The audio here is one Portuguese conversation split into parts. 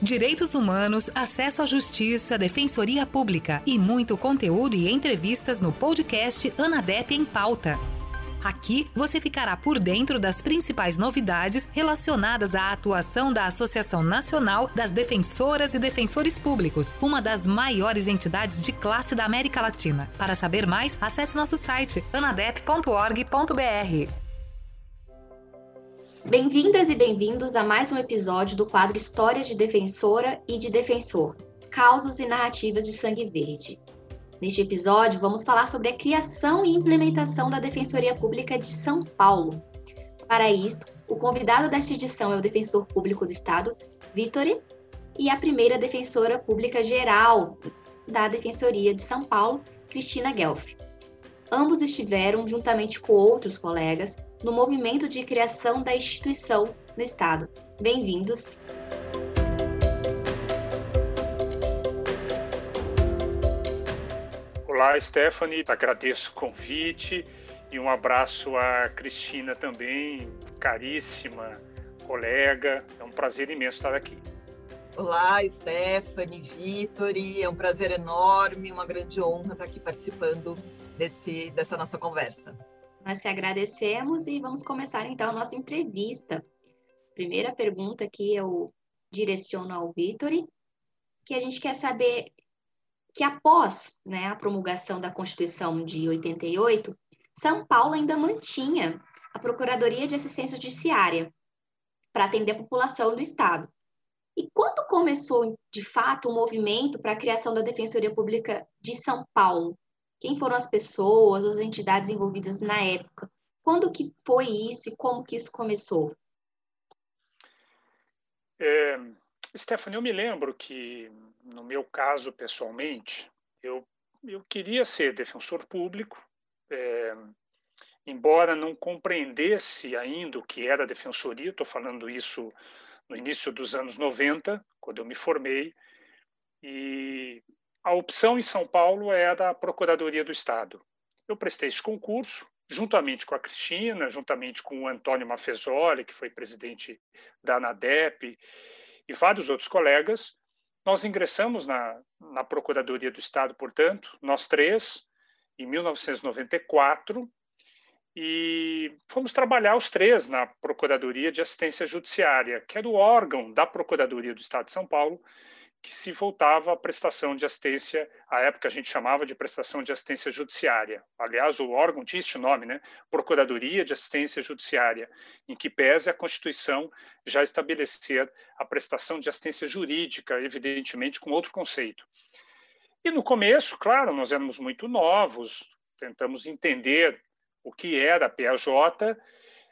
Direitos humanos, acesso à justiça, defensoria pública e muito conteúdo e entrevistas no podcast Anadep em Pauta. Aqui você ficará por dentro das principais novidades relacionadas à atuação da Associação Nacional das Defensoras e Defensores Públicos, uma das maiores entidades de classe da América Latina. Para saber mais, acesse nosso site anadep.org.br. Bem-vindas e bem-vindos a mais um episódio do quadro Histórias de Defensora e de Defensor Causos e Narrativas de Sangue Verde. Neste episódio, vamos falar sobre a criação e implementação da Defensoria Pública de São Paulo. Para isto, o convidado desta edição é o Defensor Público do Estado, Vittore, e a primeira Defensora Pública Geral da Defensoria de São Paulo, Cristina Guelfi. Ambos estiveram, juntamente com outros colegas, no movimento de criação da instituição no Estado. Bem-vindos! Olá, Stephanie, agradeço o convite e um abraço a Cristina também, caríssima colega. É um prazer imenso estar aqui. Olá, Stephanie, Vitor, é um prazer enorme, uma grande honra estar aqui participando desse, dessa nossa conversa. Nós que agradecemos e vamos começar então a nossa entrevista. Primeira pergunta que eu direciono ao Vitor, que a gente quer saber que após né, a promulgação da Constituição de 88, São Paulo ainda mantinha a Procuradoria de Assistência Judiciária para atender a população do Estado. E quando começou, de fato, o movimento para a criação da Defensoria Pública de São Paulo? Quem foram as pessoas, as entidades envolvidas na época? Quando que foi isso e como que isso começou? É, Stephanie, eu me lembro que, no meu caso pessoalmente, eu, eu queria ser defensor público, é, embora não compreendesse ainda o que era defensoria, estou falando isso no início dos anos 90, quando eu me formei, e a opção em São Paulo é a da Procuradoria do Estado. Eu prestei esse concurso, juntamente com a Cristina, juntamente com o Antônio Mafezoli, que foi presidente da ANADEP, e vários outros colegas. Nós ingressamos na, na Procuradoria do Estado, portanto, nós três, em 1994, e fomos trabalhar os três na Procuradoria de Assistência Judiciária, que era o órgão da Procuradoria do Estado de São Paulo que se voltava à prestação de assistência, à época a gente chamava de prestação de assistência judiciária. Aliás, o órgão tinha este nome, né? Procuradoria de Assistência Judiciária, em que pese a Constituição já estabelecer a prestação de assistência jurídica, evidentemente com outro conceito. E no começo, claro, nós éramos muito novos, tentamos entender o que era a PAJ,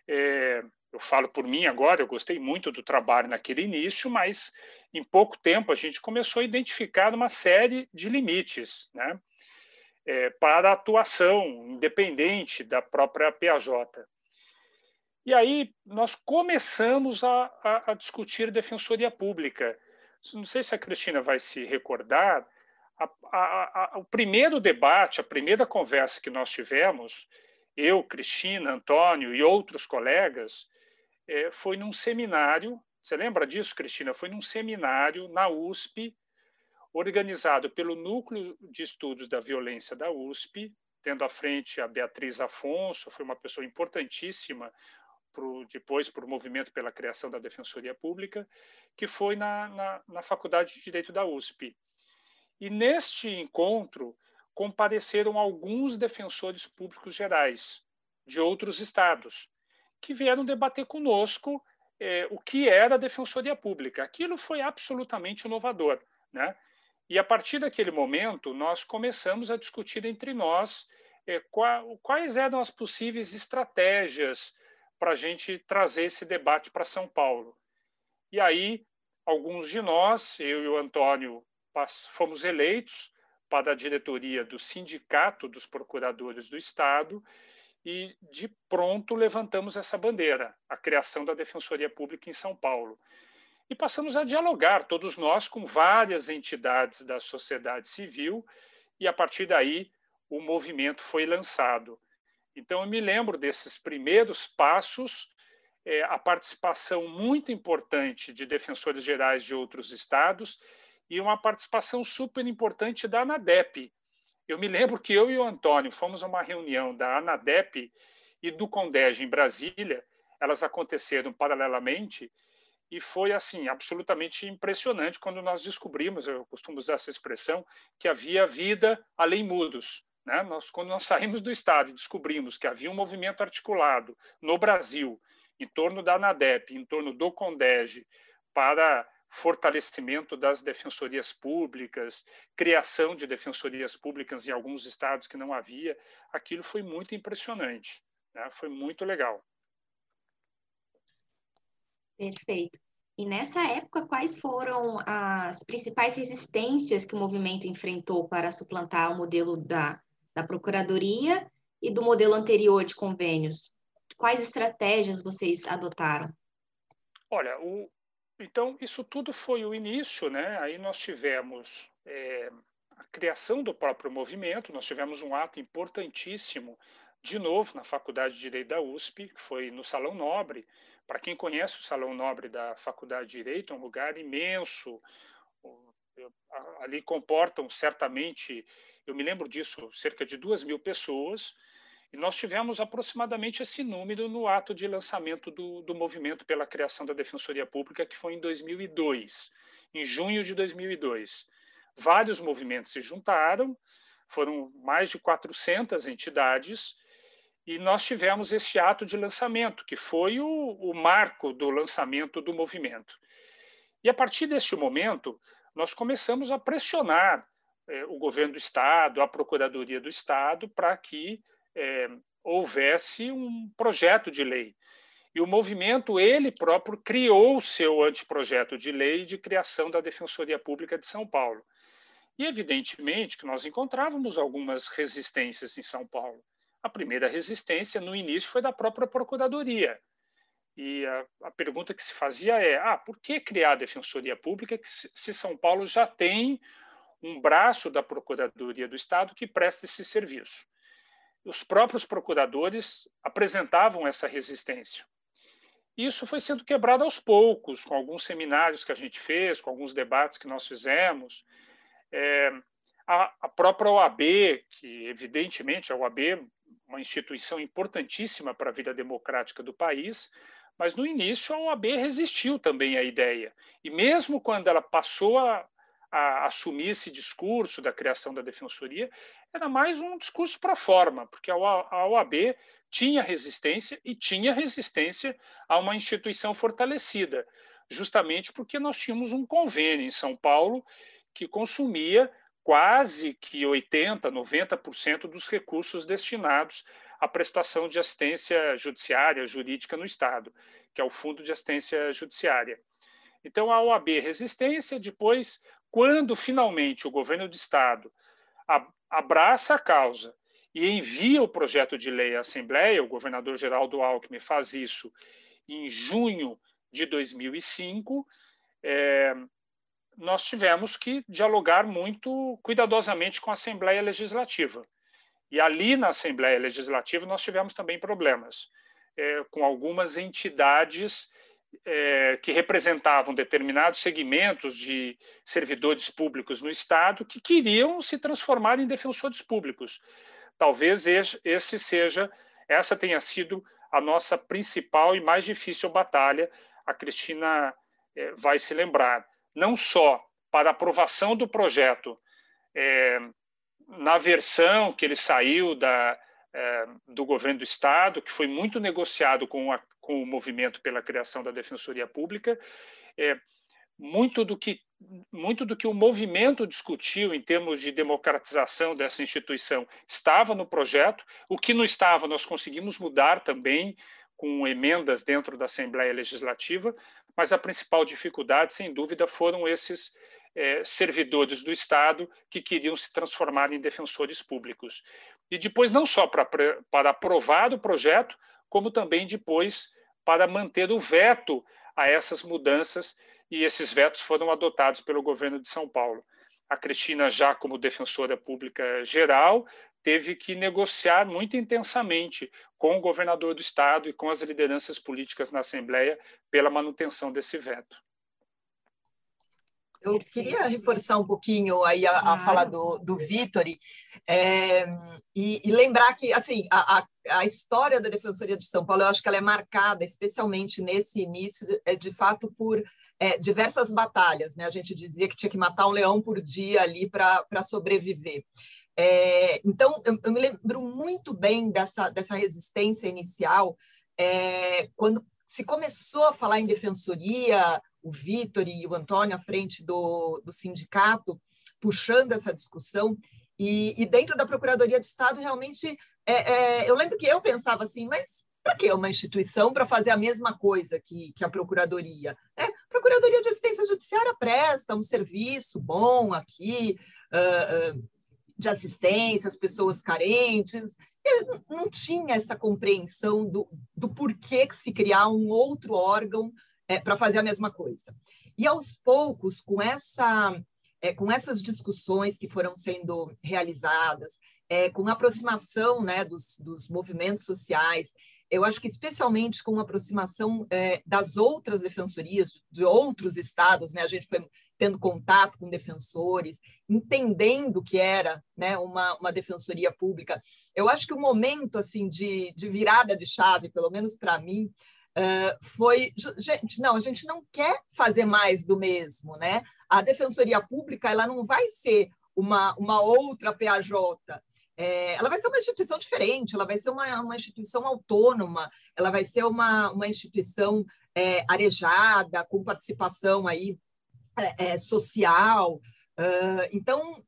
é, eu falo por mim agora, eu gostei muito do trabalho naquele início, mas em pouco tempo a gente começou a identificar uma série de limites né, é, para a atuação independente da própria PAJ. E aí nós começamos a, a, a discutir defensoria pública. Não sei se a Cristina vai se recordar, a, o primeiro debate, a primeira conversa que nós tivemos, eu, Cristina, Antônio e outros colegas, é, foi num seminário. Você lembra disso, Cristina? Foi num seminário na USP, organizado pelo Núcleo de Estudos da Violência da USP, tendo à frente a Beatriz Afonso, foi uma pessoa importantíssima pro, depois para o movimento pela criação da Defensoria Pública, que foi na, na, na Faculdade de Direito da USP. E neste encontro compareceram alguns defensores públicos gerais de outros estados, que vieram debater conosco é, o que era a defensoria pública. Aquilo foi absolutamente inovador, né? E a partir daquele momento nós começamos a discutir entre nós é, qual, quais eram as possíveis estratégias para a gente trazer esse debate para São Paulo. E aí alguns de nós, eu e o Antônio, fomos eleitos para a diretoria do Sindicato dos Procuradores do Estado e de pronto levantamos essa bandeira, a criação da Defensoria Pública em São Paulo. E passamos a dialogar, todos nós, com várias entidades da sociedade civil, e a partir daí o movimento foi lançado. Então, eu me lembro desses primeiros passos é, a participação muito importante de defensores gerais de outros estados e uma participação super importante da ANADEP. Eu me lembro que eu e o Antônio fomos a uma reunião da ANADEP e do CONDEG em Brasília, elas aconteceram paralelamente, e foi assim absolutamente impressionante quando nós descobrimos, eu costumo usar essa expressão, que havia vida além mudos. Né? Nós, quando nós saímos do Estado e descobrimos que havia um movimento articulado no Brasil, em torno da ANADEP, em torno do CONDEG, para fortalecimento das defensorias públicas, criação de defensorias públicas em alguns estados que não havia, aquilo foi muito impressionante, né? foi muito legal. Perfeito. E nessa época, quais foram as principais resistências que o movimento enfrentou para suplantar o modelo da, da Procuradoria e do modelo anterior de convênios? Quais estratégias vocês adotaram? Olha, o, então isso tudo foi o início, né? Aí nós tivemos é, a criação do próprio movimento, nós tivemos um ato importantíssimo, de novo, na Faculdade de Direito da USP, que foi no Salão Nobre, para quem conhece o Salão Nobre da Faculdade de Direito, é um lugar imenso. Ali comportam certamente, eu me lembro disso, cerca de duas mil pessoas. E nós tivemos aproximadamente esse número no ato de lançamento do, do movimento pela criação da Defensoria Pública, que foi em 2002, em junho de 2002. Vários movimentos se juntaram, foram mais de 400 entidades, e nós tivemos esse ato de lançamento, que foi o, o marco do lançamento do movimento. E a partir deste momento, nós começamos a pressionar eh, o governo do Estado, a Procuradoria do Estado, para que eh, houvesse um projeto de lei. E o movimento, ele próprio, criou o seu anteprojeto de lei de criação da Defensoria Pública de São Paulo. E, evidentemente, que nós encontrávamos algumas resistências em São Paulo. A primeira resistência, no início, foi da própria Procuradoria. E a, a pergunta que se fazia é: ah, por que criar a Defensoria Pública se São Paulo já tem um braço da Procuradoria do Estado que presta esse serviço? Os próprios procuradores apresentavam essa resistência. Isso foi sendo quebrado aos poucos, com alguns seminários que a gente fez, com alguns debates que nós fizemos. É, a, a própria OAB, que evidentemente a OAB uma instituição importantíssima para a vida democrática do país, mas no início a OAB resistiu também à ideia. E mesmo quando ela passou a, a assumir esse discurso da criação da defensoria, era mais um discurso para forma, porque a OAB tinha resistência e tinha resistência a uma instituição fortalecida, justamente porque nós tínhamos um convênio em São Paulo que consumia quase que 80%, 90% dos recursos destinados à prestação de assistência judiciária, jurídica no Estado, que é o Fundo de Assistência Judiciária. Então, a OAB resistência, depois, quando finalmente o governo do Estado abraça a causa e envia o projeto de lei à Assembleia, o governador Geraldo Alckmin faz isso em junho de 2005, é, nós tivemos que dialogar muito cuidadosamente com a Assembleia Legislativa. E ali na Assembleia Legislativa nós tivemos também problemas é, com algumas entidades é, que representavam determinados segmentos de servidores públicos no Estado que queriam se transformar em defensores públicos. Talvez esse seja, essa tenha sido a nossa principal e mais difícil batalha. A Cristina é, vai se lembrar não só para aprovação do projeto é, na versão que ele saiu da, do governo do Estado, que foi muito negociado com, a, com o movimento pela criação da Defensoria Pública, é, muito do que muito do que o movimento discutiu em termos de democratização dessa instituição estava no projeto. O que não estava, nós conseguimos mudar também com emendas dentro da Assembleia Legislativa, mas a principal dificuldade, sem dúvida, foram esses é, servidores do Estado que queriam se transformar em defensores públicos. E depois, não só para, para aprovar o projeto, como também depois para manter o veto a essas mudanças, e esses vetos foram adotados pelo governo de São Paulo. A Cristina, já como defensora pública geral, teve que negociar muito intensamente com o governador do estado e com as lideranças políticas na Assembleia pela manutenção desse veto. Eu queria reforçar um pouquinho aí a, a fala do, do Vitor é, e, e, lembrar que assim a, a, a, história da Defensoria de São Paulo, eu acho que ela é marcada, especialmente nesse início, é, de fato por é, diversas batalhas. Né? A gente dizia que tinha que matar um leão por dia ali para sobreviver. É, então, eu, eu, me lembro muito bem dessa, dessa resistência inicial, é, quando se começou a falar em defensoria, o Vitor e o Antônio à frente do, do sindicato, puxando essa discussão, e, e, dentro da Procuradoria de Estado, realmente, é, é, eu lembro que eu pensava assim, mas para que uma instituição para fazer a mesma coisa que, que a Procuradoria? É, Procuradoria de Assistência Judiciária presta um serviço bom aqui, uh, uh, de assistência às pessoas carentes. Eu não tinha essa compreensão do, do porquê que se criar um outro órgão é, para fazer a mesma coisa. E aos poucos, com essa é, com essas discussões que foram sendo realizadas, é, com a aproximação né, dos, dos movimentos sociais, eu acho que especialmente com a aproximação é, das outras defensorias de outros estados, né, a gente foi tendo contato com defensores, entendendo que era né, uma, uma defensoria pública. Eu acho que o momento assim de, de virada de chave, pelo menos para mim, Uh, foi, gente, não, a gente não quer fazer mais do mesmo, né? A defensoria pública, ela não vai ser uma, uma outra PAJ, é, ela vai ser uma instituição diferente, ela vai ser uma, uma instituição autônoma, ela vai ser uma, uma instituição é, arejada, com participação aí é, é social. Uh, então,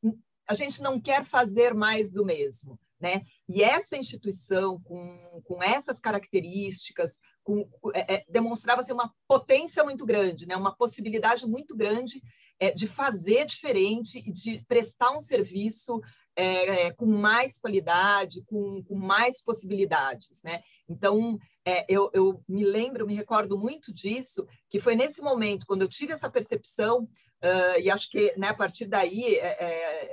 a gente não quer fazer mais do mesmo. Né? E essa instituição, com, com essas características, com, é, é, demonstrava ser uma potência muito grande, né? uma possibilidade muito grande é, de fazer diferente e de prestar um serviço é, é, com mais qualidade, com, com, mais possibilidades. Né? Então, é, eu, eu, me lembro, me recordo muito disso, que foi nesse momento, quando eu tive essa percepção, uh, e acho que né, a partir daí,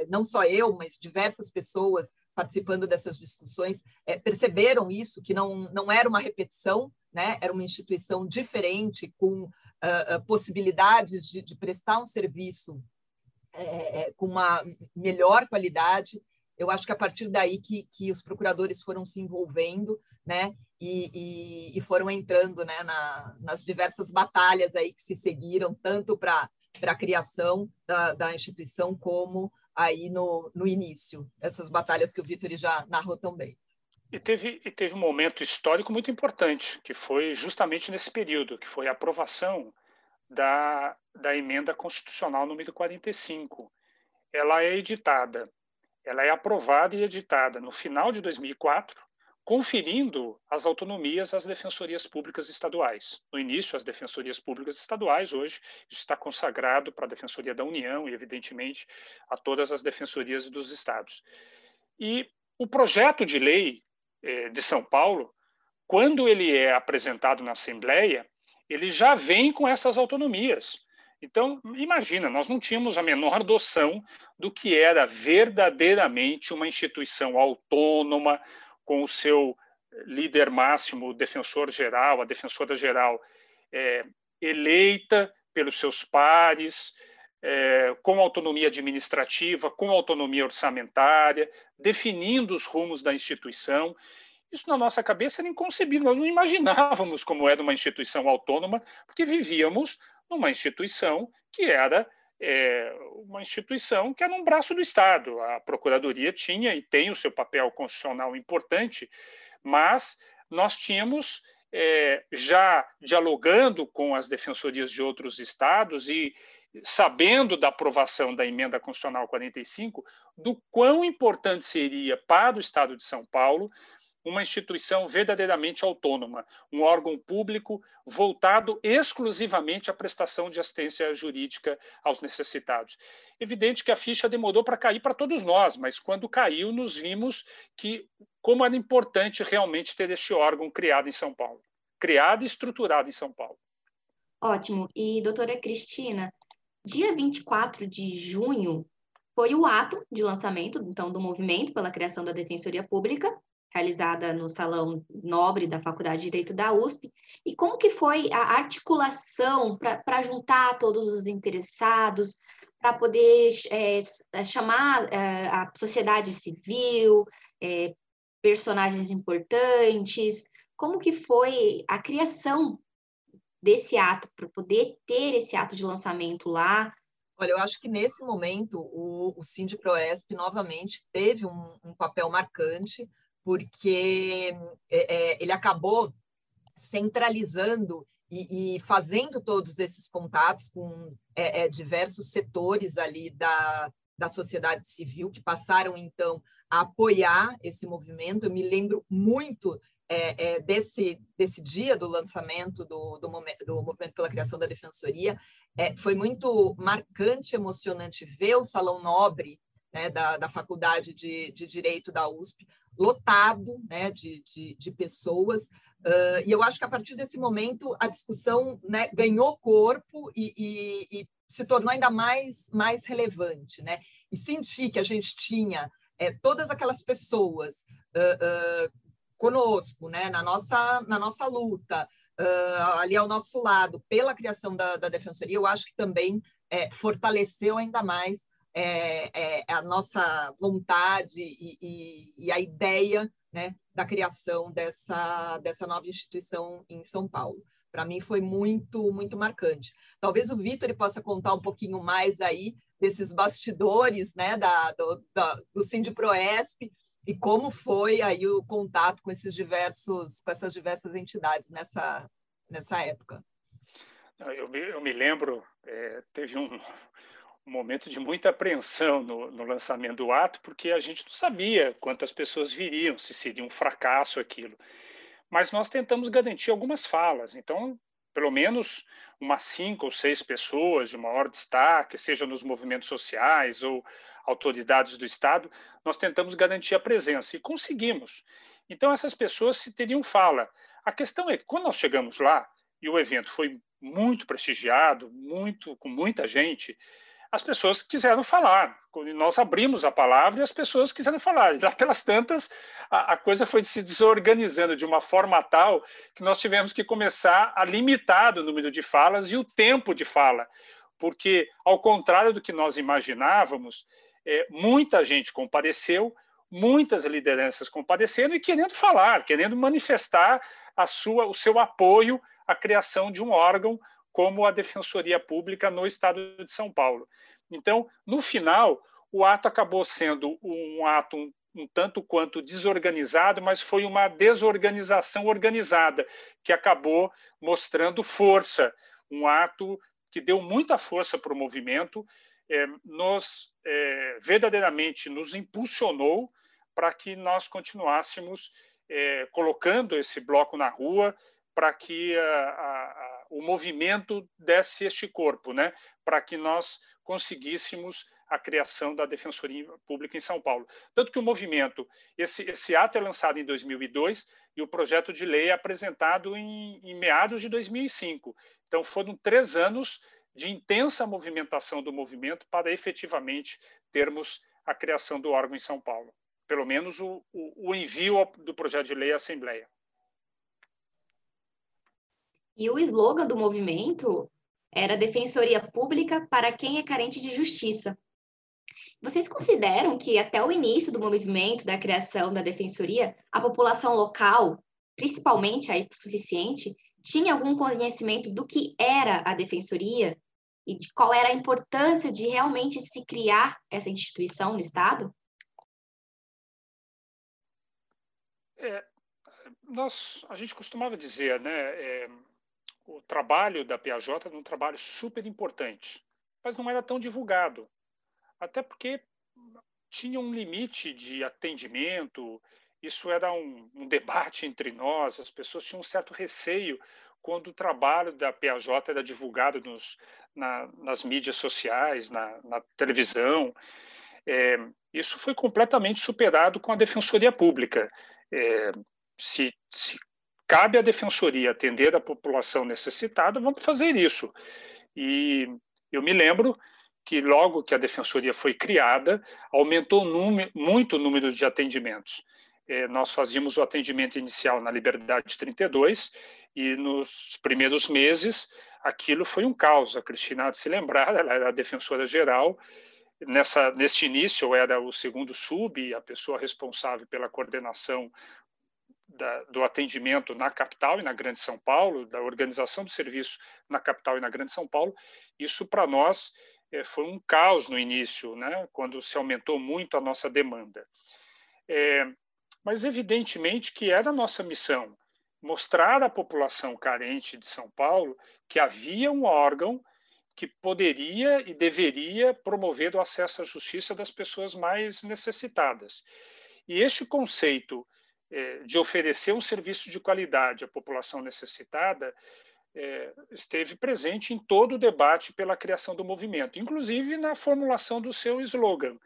não só eu, mas diversas pessoas participando dessas discussões é, perceberam isso, que não, não era uma repetição, né? era uma instituição diferente, com uh, possibilidades de, de, prestar um serviço é, com uma melhor qualidade. Eu acho que a partir daí que, que os procuradores foram se envolvendo né? e, e, e foram entrando né? Na, nas diversas batalhas aí que se seguiram, tanto para a criação da, da instituição como aí no, no início, essas batalhas que o Vitor já narrou tão bem. E teve, e teve um momento histórico muito importante, que foi justamente nesse período, que foi a aprovação da, da emenda constitucional número 45. Ela é editada, ela é aprovada e editada no final de 2004, conferindo as autonomias às defensorias públicas estaduais. No início, as defensorias públicas estaduais, hoje, isso está consagrado para a Defensoria da União e, evidentemente, a todas as defensorias dos estados. E o projeto de lei eh, de São Paulo, quando ele é apresentado na Assembleia, ele já vem com essas autonomias. Então, imagina, nós não tínhamos a menor noção do que era verdadeiramente uma instituição autônoma, com o seu líder máximo, o defensor geral, a defensora geral, é, eleita pelos seus pares, é, com autonomia administrativa, com autonomia orçamentária, definindo os rumos da instituição. Isso na nossa cabeça era inconcebível, nós não imaginávamos como era uma instituição autônoma, porque vivíamos numa instituição que era é, uma instituição que era um braço do Estado. A Procuradoria tinha e tem o seu papel constitucional importante, mas nós tínhamos, é, já dialogando com as defensorias de outros estados e sabendo da aprovação da emenda constitucional 45, do quão importante seria para o Estado de São Paulo uma instituição verdadeiramente autônoma, um órgão público voltado exclusivamente à prestação de assistência jurídica aos necessitados. Evidente que a ficha demorou para cair para todos nós, mas quando caiu, nos vimos que como era importante realmente ter este órgão criado em São Paulo, criado e estruturado em São Paulo. Ótimo. E doutora Cristina, dia 24 de junho foi o ato de lançamento, então, do movimento pela criação da Defensoria Pública, realizada no Salão Nobre da Faculdade de Direito da USP, e como que foi a articulação para juntar todos os interessados, para poder é, chamar é, a sociedade civil, é, personagens importantes, como que foi a criação desse ato, para poder ter esse ato de lançamento lá, Olha, eu acho que nesse momento o, o Proesp novamente teve um, um papel marcante, porque é, é, ele acabou centralizando e, e, fazendo todos esses contatos com é, é, diversos setores ali da, da sociedade civil que passaram então a apoiar esse movimento. Eu me lembro muito é, é, desse, desse dia do lançamento do, do, do, movimento pela criação da defensoria, é, foi muito marcante, emocionante ver o Salão Nobre né, da, da Faculdade de, de Direito da USP lotado né, de, de, de pessoas, uh, e eu acho que a partir desse momento a discussão né, ganhou corpo e, e, e, se tornou ainda mais, mais relevante, né? E senti que a gente tinha é, todas aquelas pessoas uh, uh, conosco, né, na nossa, na nossa luta, ali ao nosso lado, pela criação da, da defensoria, eu acho que também é, fortaleceu ainda mais é, é, a nossa vontade e, e, e, a ideia né, da criação dessa, dessa nova instituição em São Paulo. Para mim foi muito, muito marcante. Talvez o Vitor possa contar um pouquinho mais aí desses bastidores né, da, do, da, do Sindproesp, e como foi aí o contato com esses diversos, com essas diversas entidades nessa, nessa época? Eu me, eu me lembro, é, teve um, um, momento de muita apreensão no, no, lançamento do ato, porque a gente não sabia quantas pessoas viriam, se seria um fracasso aquilo. Mas nós tentamos garantir algumas falas. Então, pelo menos umas cinco ou seis pessoas de maior destaque, seja nos movimentos sociais ou autoridades do Estado, nós tentamos garantir a presença e conseguimos. Então, essas pessoas se teriam fala. A questão é quando nós chegamos lá, e o evento foi muito prestigiado, muito com muita gente, as pessoas quiseram falar. Nós abrimos a palavra e as pessoas quiseram falar. E lá pelas tantas, a, a, coisa foi se desorganizando de uma forma tal que nós tivemos que começar a limitar o número de falas e o tempo de fala. Porque, ao contrário do que nós imaginávamos, é, muita gente compareceu, muitas lideranças compareceram e querendo falar, querendo manifestar a sua, o seu apoio à criação de um órgão como a Defensoria Pública no Estado de São Paulo. Então, no final, o ato acabou sendo um ato um, um tanto quanto desorganizado, mas foi uma desorganização organizada, que acabou mostrando força, um ato que deu muita força para o movimento, é, nos é, verdadeiramente nos impulsionou para que nós continuássemos é, colocando esse bloco na rua, para que a, a, o movimento desse este corpo, né? para que nós conseguíssemos a criação da Defensoria Pública em São Paulo. Tanto que o movimento, esse, esse ato é lançado em 2002 e o projeto de lei é apresentado em, em meados de 2005. Então, foram três anos de intensa movimentação do movimento para efetivamente termos a criação do órgão em São Paulo. Pelo menos o, o, o envio do projeto de lei à Assembleia. E o slogan do movimento era Defensoria Pública para quem é carente de justiça. Vocês consideram que até o início do movimento da criação da defensoria, a população local, principalmente a suficiente, tinha algum conhecimento do que era a defensoria e de qual era a importância de realmente se criar essa instituição no Estado? É, nós, a gente costumava dizer, né, é, o trabalho da PAJ era um trabalho super importante, mas não era tão divulgado, até porque tinha um limite de atendimento, isso era um, um, debate entre nós, as pessoas tinham um certo receio quando o trabalho da PAJ era divulgado nos, na, nas mídias sociais, na, na televisão. É, isso foi completamente superado com a Defensoria Pública. É, se, se cabe à defensoria atender a população necessitada, vamos fazer isso. E eu me lembro que logo que a defensoria foi criada, aumentou muito o número de atendimentos. É, nós fazíamos o atendimento inicial na Liberdade 32 e nos primeiros meses aquilo foi um caos. A Cristina se lembrar, ela era a defensora geral. Nessa, neste início, eu era o segundo sub, a pessoa responsável pela coordenação da, do atendimento na capital e na Grande São Paulo, da organização do serviço na capital e na Grande São Paulo. Isso, para nós, é, foi um caos no início, né, quando se aumentou muito a nossa demanda. É, mas, evidentemente, que era a nossa missão mostrar à população carente de São Paulo que havia um órgão que poderia e deveria promover o acesso à justiça das pessoas mais necessitadas. E este conceito de oferecer um serviço de qualidade à população necessitada é, esteve presente em todo o debate pela criação do movimento, inclusive na formulação do seu slogan.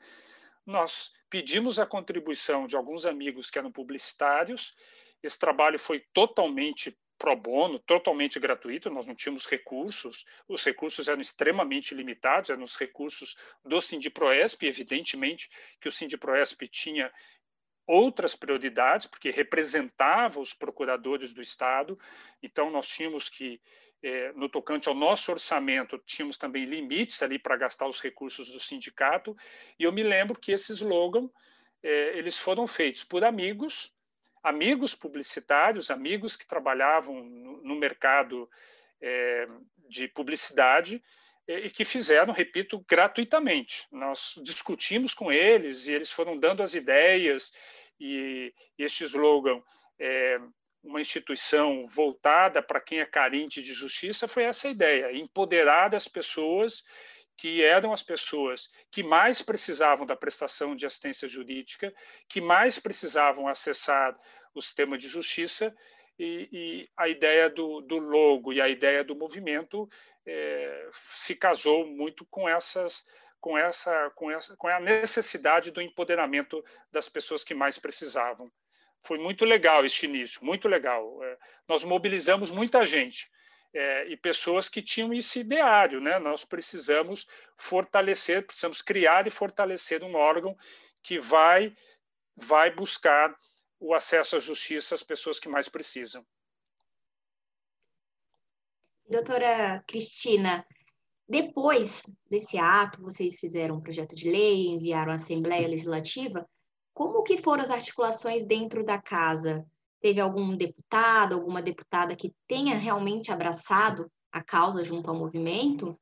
Nós pedimos a contribuição de alguns amigos que eram publicitários. Esse trabalho foi totalmente pro bono, totalmente gratuito, nós não tínhamos recursos, os recursos eram extremamente limitados, eram os recursos do Sindiproesp, evidentemente que o Sindiproesp tinha outras prioridades, porque representava os procuradores do Estado, então nós tínhamos que, é, no tocante ao nosso orçamento, tínhamos também limites ali para gastar os recursos do sindicato, e eu me lembro que esse slogan, é, eles foram feitos por amigos, amigos publicitários, amigos que trabalhavam no, mercado é, de publicidade, e que fizeram, repito, gratuitamente. Nós discutimos com eles e eles foram dando as ideias e este slogan é uma instituição voltada para quem é carente de justiça foi essa ideia, empoderar as pessoas que eram as pessoas que mais precisavam da prestação de assistência jurídica, que mais precisavam acessar o sistema de justiça e, e a ideia do, do, logo e a ideia do movimento é, se casou muito com essas com essa, com essa, com a necessidade do empoderamento das pessoas que mais precisavam. Foi muito legal este início, muito legal. É, nós mobilizamos muita gente é, e pessoas que tinham esse ideário, né? Nós precisamos fortalecer, precisamos criar e fortalecer um órgão que vai vai buscar o acesso à justiça às pessoas que mais precisam. Doutora Cristina, depois desse ato, vocês fizeram um projeto de lei, enviaram à Assembleia Legislativa. Como que foram as articulações dentro da casa? Teve algum deputado, alguma deputada que tenha realmente abraçado a causa junto ao movimento?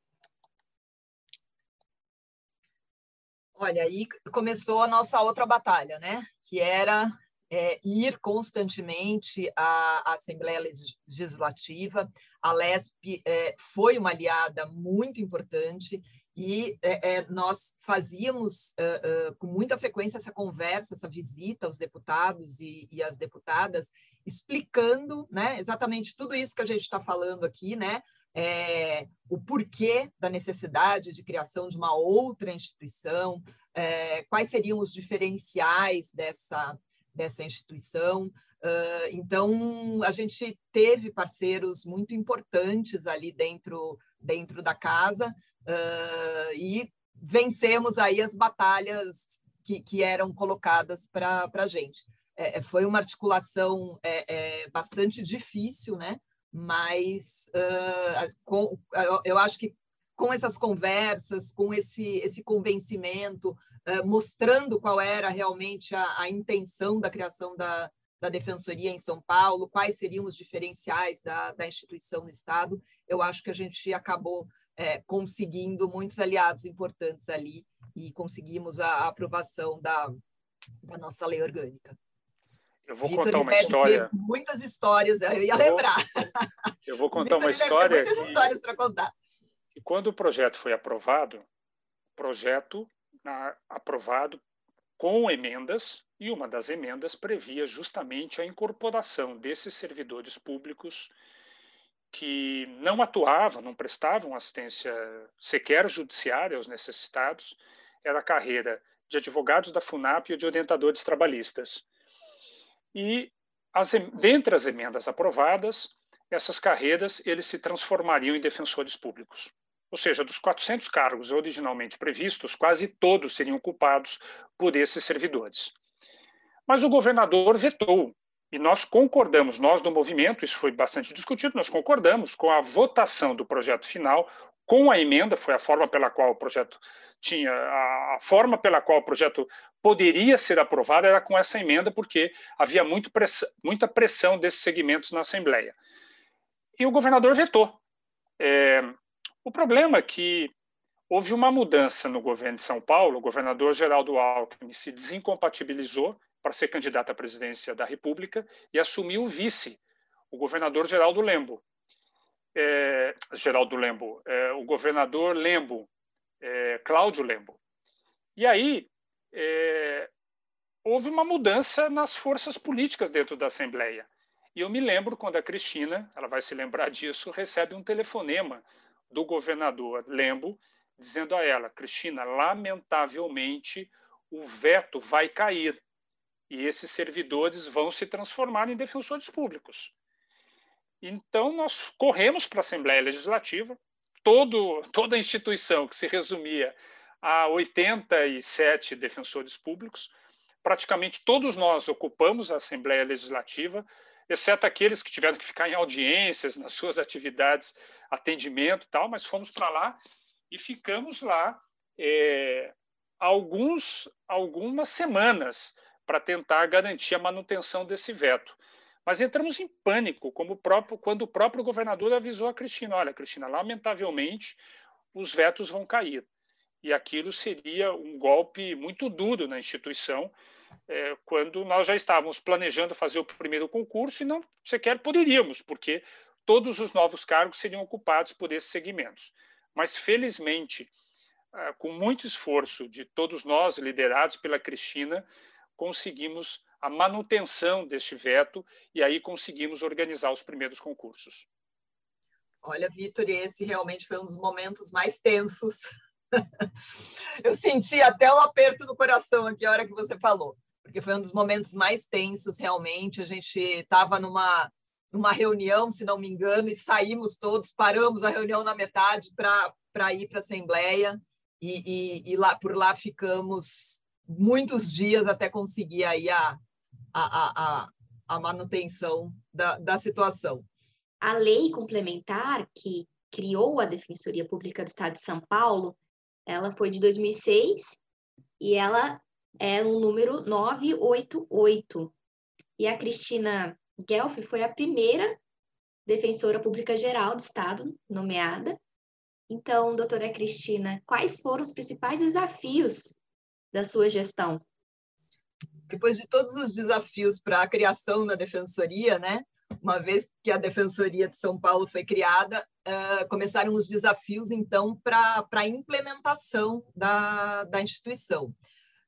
Olha, aí começou a nossa outra batalha, né? Que era é, ir constantemente à, Assembleia Legislativa. A LESP é, foi uma aliada muito importante e é, é nós fazíamos com muita frequência essa conversa, essa visita aos deputados e, e às deputadas, explicando né, exatamente tudo isso que a gente está falando aqui, né? É, o porquê da necessidade de criação de uma outra instituição, é, quais seriam os diferenciais dessa, dessa instituição. Então, a gente teve parceiros muito importantes ali dentro, dentro da casa e vencemos aí as batalhas que, que eram colocadas para a gente. É, é, foi uma articulação é, é, bastante difícil, né? mas uh, com, eu acho que com essas conversas, com esse, esse convencimento, eh, mostrando qual era realmente a, a intenção da criação da, da Defensoria em São Paulo, quais seriam os diferenciais da, da instituição no Estado, eu acho que a gente acabou é, conseguindo muitos aliados importantes ali e conseguimos a, a aprovação da, da nossa lei orgânica. Eu vou Victor contar uma história. Muitas histórias, eu ia eu lembrar. Vou, eu vou contar uma história. muitas que, histórias para contar. E quando o projeto foi aprovado, projeto aprovado com emendas, e uma das emendas previa justamente a incorporação desses servidores públicos que não atuavam, não prestavam assistência sequer judiciária aos necessitados, era a carreira de advogados da FUNAP e de orientadores trabalhistas. E, as, dentre as emendas aprovadas, essas carreiras eles se transformariam em defensores públicos. Ou seja, dos 400 cargos originalmente previstos, quase todos seriam ocupados por esses servidores. Mas o governador vetou, e nós concordamos, nós do movimento, isso foi bastante discutido, nós concordamos com a votação do projeto final, com a emenda, foi a forma pela qual o projeto tinha, a, forma pela qual o projeto poderia ser aprovado era com essa emenda, porque havia muito press, muita pressão desses segmentos na Assembleia. E o governador vetou. É, o problema é que houve uma mudança no governo de São Paulo, o governador Geraldo Alckmin se desincompatibilizou para ser candidato à presidência da República e assumiu o vice, o governador Geraldo Lembo. É, Geraldo Lembo, é, o governador Lembo, é, Cláudio Lembo. E aí é, houve uma mudança nas forças políticas dentro da Assembleia. E eu me lembro quando a Cristina, ela vai se lembrar disso, recebe um telefonema do governador Lembo, dizendo a ela: Cristina, lamentavelmente o veto vai cair e esses servidores vão se transformar em defensores públicos. Então, nós corremos para a Assembleia Legislativa, todo, toda a instituição que se resumia a 87 defensores públicos, praticamente todos nós ocupamos a Assembleia Legislativa, exceto aqueles que tiveram que ficar em audiências, nas suas atividades atendimento e tal, mas fomos para lá e ficamos lá é, alguns, algumas semanas para tentar garantir a manutenção desse veto. Mas entramos em pânico, como o próprio, quando o próprio governador avisou a Cristina: olha, Cristina, lamentavelmente os vetos vão cair. E aquilo seria um golpe muito duro na instituição, é, quando nós já estávamos planejando fazer o primeiro concurso e não sequer poderíamos, porque todos os novos cargos seriam ocupados por esses segmentos. Mas, felizmente, ah, com muito esforço de todos nós, liderados pela Cristina, conseguimos a manutenção deste veto e aí conseguimos organizar os primeiros concursos. Olha, Vitor, esse realmente foi um dos momentos mais tensos. Eu senti até um aperto no coração aqui a hora que você falou, porque foi um dos momentos mais tensos, realmente. A gente estava numa numa reunião, se não me engano, e saímos todos, paramos a reunião na metade para ir para a Assembleia e, e, e, lá por lá ficamos muitos dias até conseguir aí a, a, a, a manutenção da, da situação. A lei complementar que criou a Defensoria Pública do Estado de São Paulo, ela foi de 2006 e ela é o número 988. E a Cristina Guelph foi a primeira defensora pública geral do Estado nomeada. Então, doutora Cristina, quais foram os principais desafios da sua gestão? Depois de todos os desafios para a criação da defensoria, né? Uma vez que a Defensoria de São Paulo foi criada, uh, começaram os desafios, então, para a implementação da, da instituição.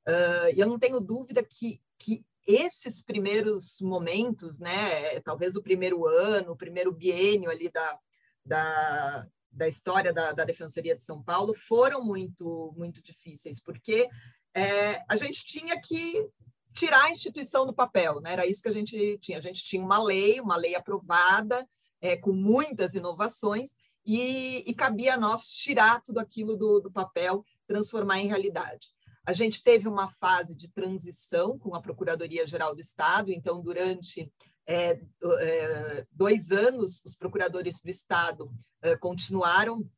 Uh, eu não tenho dúvida que, que esses primeiros momentos, né, talvez o primeiro ano, o primeiro biênio ali da, da, da história da, da Defensoria de São Paulo foram muito, muito difíceis, porque é, a gente tinha que tirar a instituição do papel, né? Era isso que a gente tinha. A gente tinha uma lei, uma lei aprovada, é, com muitas inovações, e, e, cabia a nós tirar tudo aquilo do, do papel, transformar em realidade. A gente teve uma fase de transição com a Procuradoria-Geral do Estado, então, durante é, é, dois anos, os procuradores do Estado é, continuaram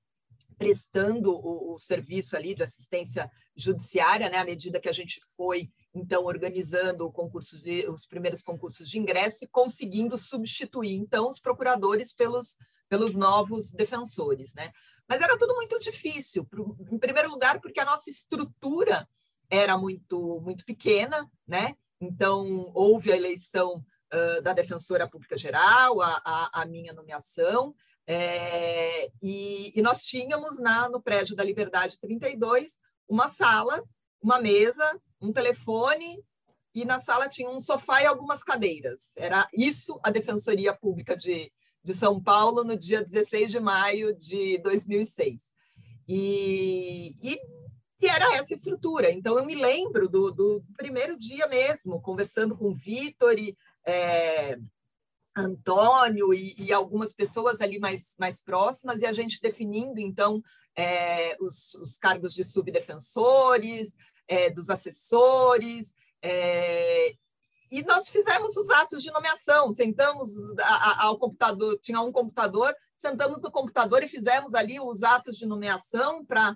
prestando o, o, serviço ali de assistência judiciária, né, à medida que a gente foi então organizando concurso de, os primeiros concursos de ingresso e conseguindo substituir então os procuradores pelos pelos novos defensores, né? Mas era tudo muito difícil. Em primeiro lugar, porque a nossa estrutura era muito muito pequena, né? Então houve a eleição uh, da defensora pública geral, a, a, a minha nomeação, é, e, e, nós tínhamos na, no prédio da Liberdade 32 uma sala, uma mesa, um telefone, e na sala tinha um sofá e algumas cadeiras. Era isso a Defensoria Pública de, de São Paulo no dia 16 de maio de 2006. E, e, e era essa estrutura. Então, eu me lembro do, do primeiro dia mesmo, conversando com o Vitor e, é, Antônio e, e, algumas pessoas ali mais, mais próximas, e a gente definindo, então, é, os, os, cargos de subdefensores, é, dos assessores, é, e nós fizemos os atos de nomeação, sentamos ao computador, tinha um computador, sentamos no computador e fizemos ali os atos de nomeação para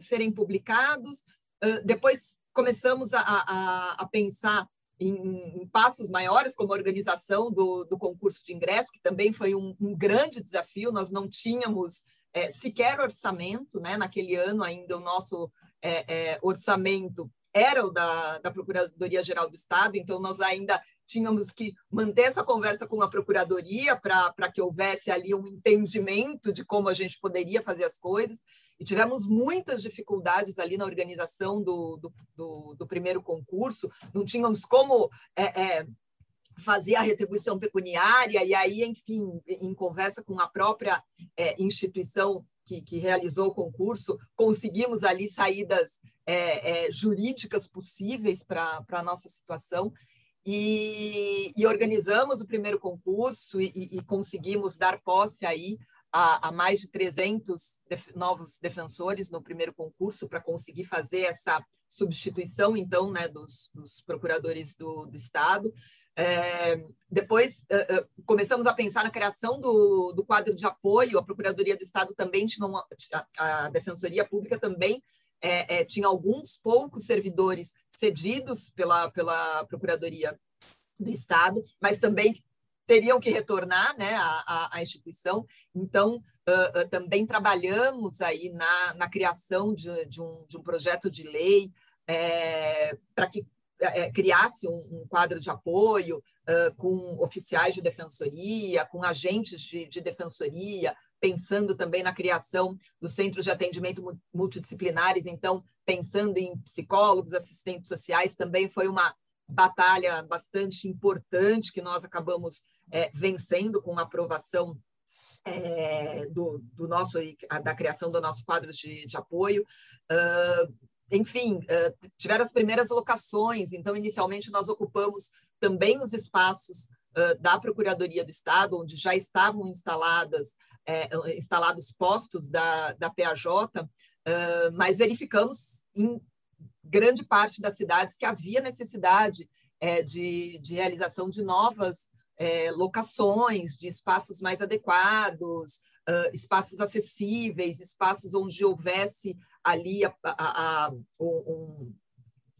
serem publicados. depois começamos a, a, a pensar em, em, passos maiores, como a organização do, do concurso de ingresso, que também foi um, um grande desafio. Nós não tínhamos é, sequer orçamento, né? naquele ano ainda o nosso é, é, orçamento era o da, da Procuradoria-Geral do Estado, então nós ainda tínhamos que manter essa conversa com a Procuradoria para que houvesse ali um entendimento de como a gente poderia fazer as coisas e tivemos muitas dificuldades ali na organização do, do, do, do primeiro concurso, não tínhamos como é, é, fazer a retribuição pecuniária, e aí, enfim, em conversa com a própria é, instituição que, que, realizou o concurso, conseguimos ali saídas é, é, jurídicas possíveis para a nossa situação. E, e, organizamos o primeiro concurso e, e, conseguimos dar posse aí a, a mais de 300 def, novos defensores no primeiro concurso para conseguir fazer essa substituição, então, né, dos, dos procuradores do, do Estado. É, depois uh, uh, começamos a pensar na criação do, do, quadro de apoio. A Procuradoria do Estado também tinha uma, a, a Defensoria Pública também é, é, tinha alguns poucos servidores cedidos pela, pela Procuradoria do Estado, mas também teriam que retornar né, à, à instituição. Então, uh, uh, também trabalhamos aí na, na criação de, de, um, de um projeto de lei é, para que é, criasse um, um, quadro de apoio uh, com oficiais de defensoria, com agentes de, de, defensoria, pensando também na criação dos centros de atendimento multidisciplinares, então, pensando em psicólogos, assistentes sociais, também foi uma batalha bastante importante que nós acabamos é, vencendo com a aprovação é, do, do, nosso da criação do nosso quadro de, de apoio. Uh, enfim, uh, tiveram as primeiras locações, então inicialmente nós ocupamos também os espaços uh, da Procuradoria do Estado, onde já estavam instaladas é, instalados postos da, da PAJ, mas verificamos em grande parte das cidades que havia necessidade é, de, de realização de novas é, locações de espaços mais adequados, uh, espaços acessíveis, espaços onde houvesse ali a, a, a, um,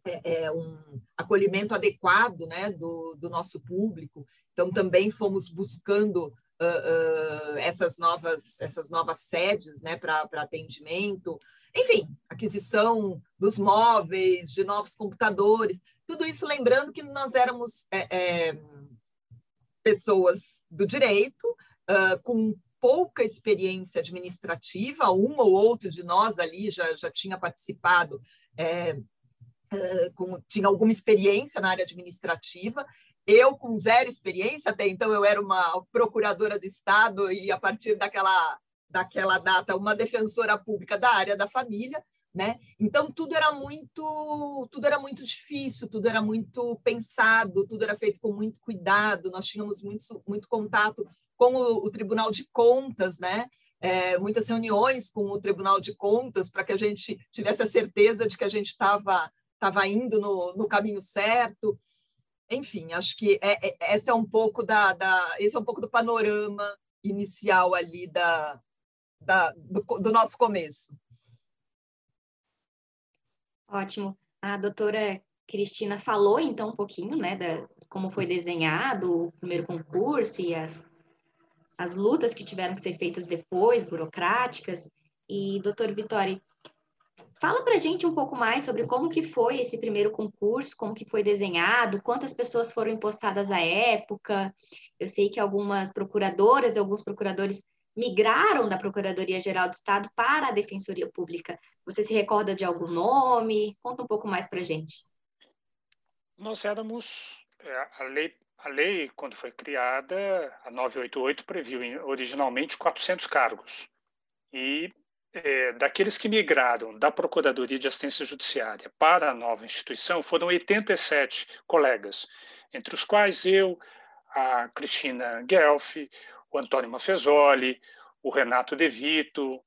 é, é, um, acolhimento adequado né, do, do, nosso público. Então, também fomos buscando uh, uh, essas, novas, essas novas sedes né, para atendimento. Enfim, aquisição dos móveis, de novos computadores, tudo isso lembrando que nós éramos é, é, pessoas do direito, uh, com pouca experiência administrativa, um ou outro de nós ali já, já tinha participado, é, uh, com, tinha alguma experiência na área administrativa, eu com zero experiência, até então eu era uma procuradora do Estado e a partir daquela, daquela data uma defensora pública da área da família, né? Então tudo era muito, tudo era muito difícil, tudo era muito pensado, tudo era feito com muito cuidado. Nós tínhamos muito, muito contato com o, o Tribunal de Contas, né? É, muitas reuniões com o Tribunal de Contas para que a gente tivesse a certeza de que a gente estava estava indo no, no caminho certo. Enfim, acho que é, é, esse é um pouco da, da, esse é um pouco do panorama inicial ali da, da do, do nosso começo. Ótimo. A doutora Cristina falou então um pouquinho, né, da como foi desenhado o primeiro concurso e as, as lutas que tiveram que ser feitas depois, burocráticas. E, doutor Vitória, fala para gente um pouco mais sobre como que foi esse primeiro concurso, como que foi desenhado, quantas pessoas foram impostadas à época. Eu sei que algumas procuradoras e alguns procuradores migraram da Procuradoria-Geral do Estado para a Defensoria Pública. Você se recorda de algum nome? Conta um pouco mais para a gente. Nós éramos, é, a lei, a lei, quando foi criada, a 988 previu originalmente 400 cargos. E é, daqueles que migraram da Procuradoria de Assistência Judiciária para a nova instituição, foram 87 colegas, entre os quais eu, a Cristina Guelph, o Antônio Maffezoli, o Renato De Vito,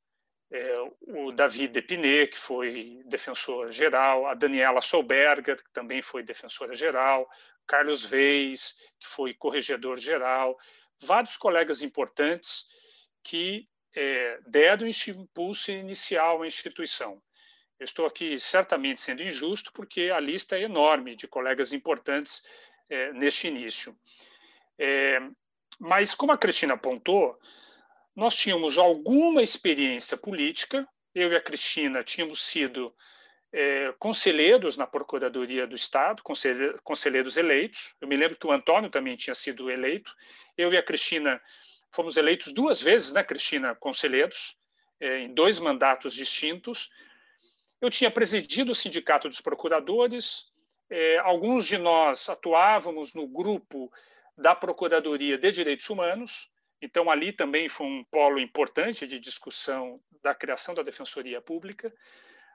é, o David Depiné, que foi defensor geral, a Daniela Solberger, que também foi defensora geral, Carlos Veis, que foi corregedor geral, vários colegas importantes que é, deram impulso inicial à instituição. Eu estou aqui certamente sendo injusto, porque a lista é enorme de colegas importantes é, neste início. É, mas, como a Cristina apontou, nós tínhamos alguma experiência política, eu e a Cristina tínhamos sido é, conselheiros na Procuradoria do Estado, conselheiros eleitos. Eu me lembro que o Antônio também tinha sido eleito. Eu e a Cristina fomos eleitos duas vezes, né, Cristina, conselheiros, é, em dois mandatos distintos. Eu tinha presidido o Sindicato dos Procuradores, é, alguns de nós atuávamos no grupo da Procuradoria de Direitos Humanos, então, ali também foi um polo importante de discussão da criação da Defensoria Pública,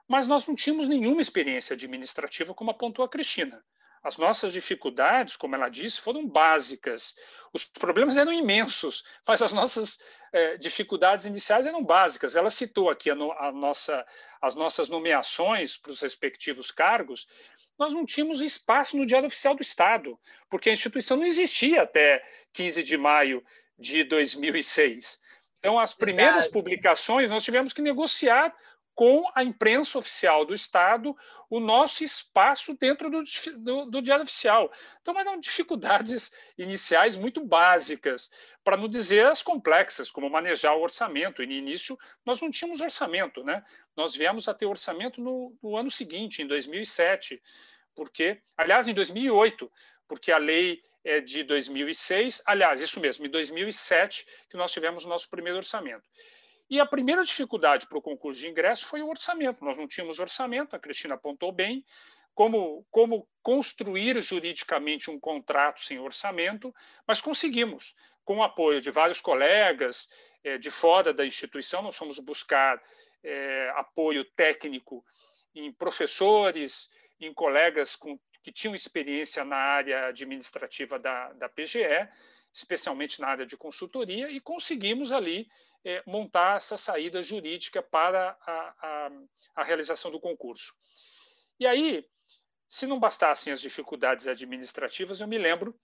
mas nós não tínhamos nenhuma experiência administrativa, como apontou a Cristina. As nossas dificuldades, como ela disse, foram básicas. Os problemas eram imensos, mas as nossas eh, dificuldades iniciais eram básicas. Ela citou aqui a, no, a nossa, as nossas nomeações para os respectivos cargos. Nós não tínhamos espaço no Diário Oficial do Estado, porque a instituição não existia até 15 de maio de 2006. Então, as primeiras Verdade. publicações nós tivemos que negociar com a imprensa oficial do Estado o nosso espaço dentro do, do, do Diário Oficial. Então, eram dificuldades iniciais muito básicas, para não dizer as complexas, como manejar o orçamento. E no início, nós não tínhamos orçamento, né? Nós viemos a ter orçamento no, no ano seguinte, em 2007, porque, aliás, em 2008, porque a lei é de 2006, aliás, isso mesmo, em 2007, que nós tivemos o nosso primeiro orçamento. E a primeira dificuldade para o concurso de ingresso foi o orçamento. Nós não tínhamos orçamento, a Cristina apontou bem, como, como construir juridicamente um contrato sem orçamento, mas conseguimos, com o apoio de vários colegas é, de fora da instituição, nós fomos buscar é, apoio técnico em professores, em colegas com que tinham experiência na área administrativa da, da PGE, especialmente na área de consultoria, e conseguimos ali é, montar essa saída jurídica para a, a, a realização do concurso. E aí, se não bastassem as dificuldades administrativas, eu me lembro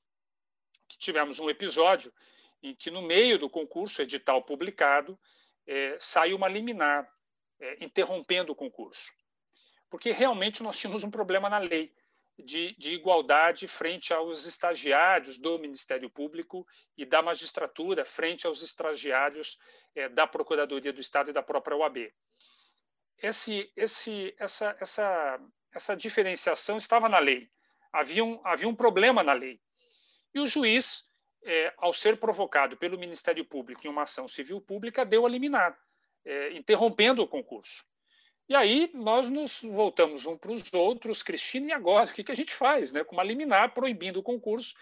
que tivemos um episódio em que, no meio do concurso, edital publicado, é, saiu uma liminar é, interrompendo o concurso. Porque realmente nós tínhamos um problema na lei de, de, igualdade frente aos estagiários do Ministério Público e da magistratura frente aos estagiários é, da Procuradoria do Estado e da própria OAB. Esse, esse, essa, essa, essa diferenciação estava na lei. Havia um, havia um problema na lei. E o juiz, é, ao ser provocado pelo Ministério Público em uma ação civil pública, deu a liminar, é, interrompendo o concurso. E aí nós nos voltamos um para os outros, Cristina, e agora? O que, que a gente faz? Né? Com uma liminar proibindo o concurso,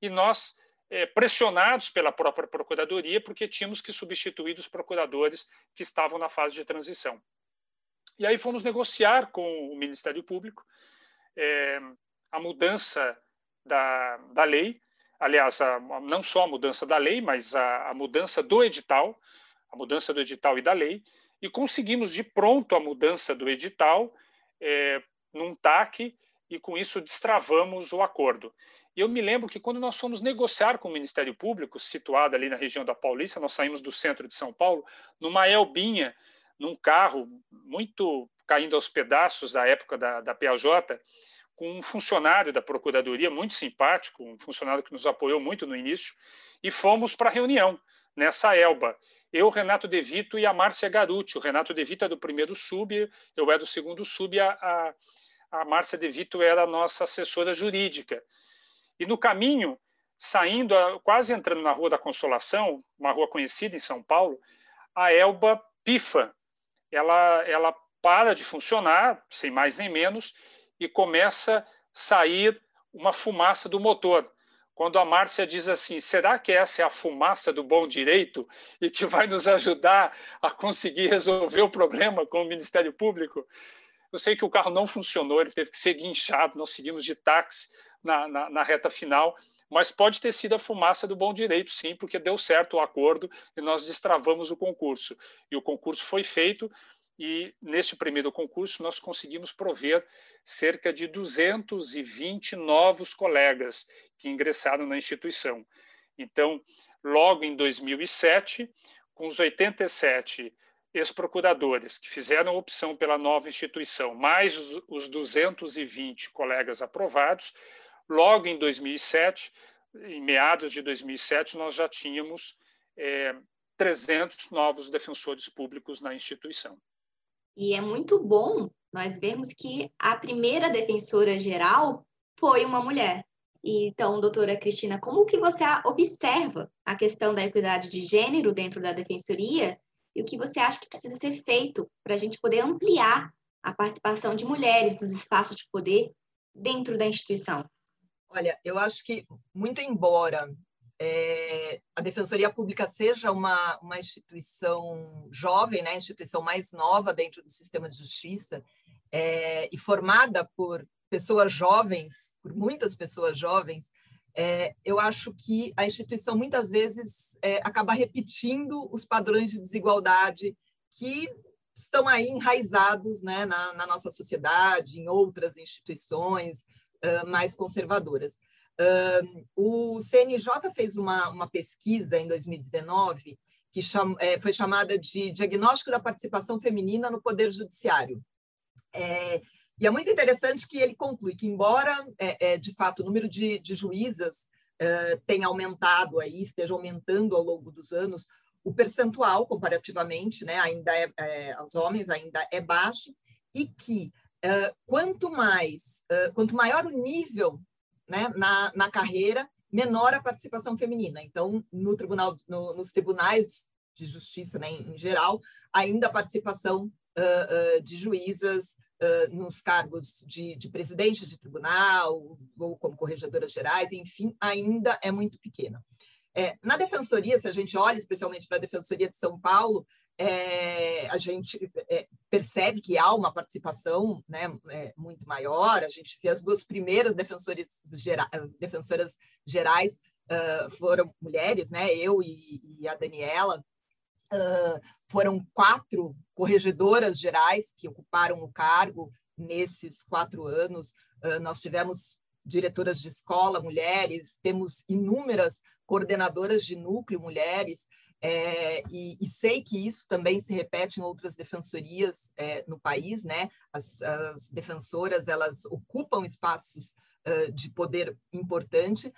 e nós, é, pressionados pela própria Procuradoria, porque tínhamos que substituir os procuradores que estavam na fase de transição. E aí fomos negociar com o Ministério Público é, a mudança da, da lei, aliás, a, não só a mudança da lei, mas a, a mudança do edital, a mudança do edital e da lei, e conseguimos de pronto a mudança do edital é, num TAC e com isso destravamos o acordo. E eu me lembro que quando nós fomos negociar com o Ministério Público, situado ali na região da Paulista, nós saímos do centro de São Paulo, numa Elbinha, num carro muito caindo aos pedaços da época da, da PAJ, com um funcionário da Procuradoria muito simpático, um funcionário que nos apoiou muito no início, e fomos para a reunião nessa Elba eu, Renato De Vito e a Márcia Garuti. O Renato De Vito é do primeiro sub, eu é do segundo sub, a, a, a Márcia De Vito era a nossa assessora jurídica. E no caminho, saindo, quase entrando na Rua da Consolação, uma rua conhecida em São Paulo, a Elba pifa. Ela, ela para de funcionar, sem mais nem menos, e começa a sair uma fumaça do motor quando a Márcia diz assim: será que essa é a fumaça do bom direito e que vai nos ajudar a conseguir resolver o problema com o Ministério Público? Eu sei que o carro não funcionou, ele teve que ser guinchado, nós seguimos de táxi na, na, na reta final, mas pode ter sido a fumaça do bom direito, sim, porque deu certo o acordo e nós destravamos o concurso. E o concurso foi feito e neste primeiro concurso nós conseguimos prover cerca de 220 novos colegas que ingressaram na instituição. Então, logo em 2007, com os 87 ex-procuradores que fizeram opção pela nova instituição, mais os, os 220 colegas aprovados, logo em 2007, em meados de 2007, nós já tínhamos é, 300 novos defensores públicos na instituição. E é muito bom nós vermos que a primeira defensora geral foi uma mulher. Então, doutora Cristina, como que você observa a questão da equidade de gênero dentro da defensoria e o que você acha que precisa ser feito para a gente poder ampliar a participação de mulheres nos espaços de poder dentro da instituição? Olha, eu acho que, muito embora é, a Defensoria Pública seja uma, uma instituição jovem, né, instituição mais nova dentro do sistema de justiça, é, e formada por pessoas jovens, por muitas pessoas jovens, é, eu acho que a instituição muitas vezes é, acaba repetindo os padrões de desigualdade que estão aí enraizados né, na, na nossa sociedade, em outras instituições uh, mais conservadoras. O CNJ fez uma, uma pesquisa em 2019 que cham, é, foi chamada de Diagnóstico da Participação Feminina no Poder Judiciário. É, e é muito interessante que ele conclui que, embora, é, é, de fato, o número de, de juízas é, tenha aumentado aí, esteja aumentando ao longo dos anos, o percentual, comparativamente, né, ainda é, é aos homens, ainda é baixo, e que quanto mais, quanto maior o nível né, na, na carreira, menor a participação feminina. Então, no tribunal, no, nos tribunais de justiça, né, em, geral, ainda a participação uh, uh, de juízas uh, nos cargos de, de, presidente de tribunal ou como corregedoras gerais, enfim, ainda é muito pequena. É, na defensoria, se a gente olha especialmente para a defensoria de São Paulo, é, a gente é, percebe que há uma participação né, é, muito maior. A gente vê as duas primeiras defensoras, gera, defensoras gerais uh, foram mulheres, né, eu e, e a Daniela. Uh, foram quatro corregedoras gerais que ocuparam o cargo nesses quatro anos. Uh, nós tivemos diretoras de escola mulheres, temos inúmeras coordenadoras de núcleo mulheres, é, e, e, sei que isso também se repete em outras defensorias é, no país, né? As, as, defensoras elas ocupam espaços uh, de poder importante,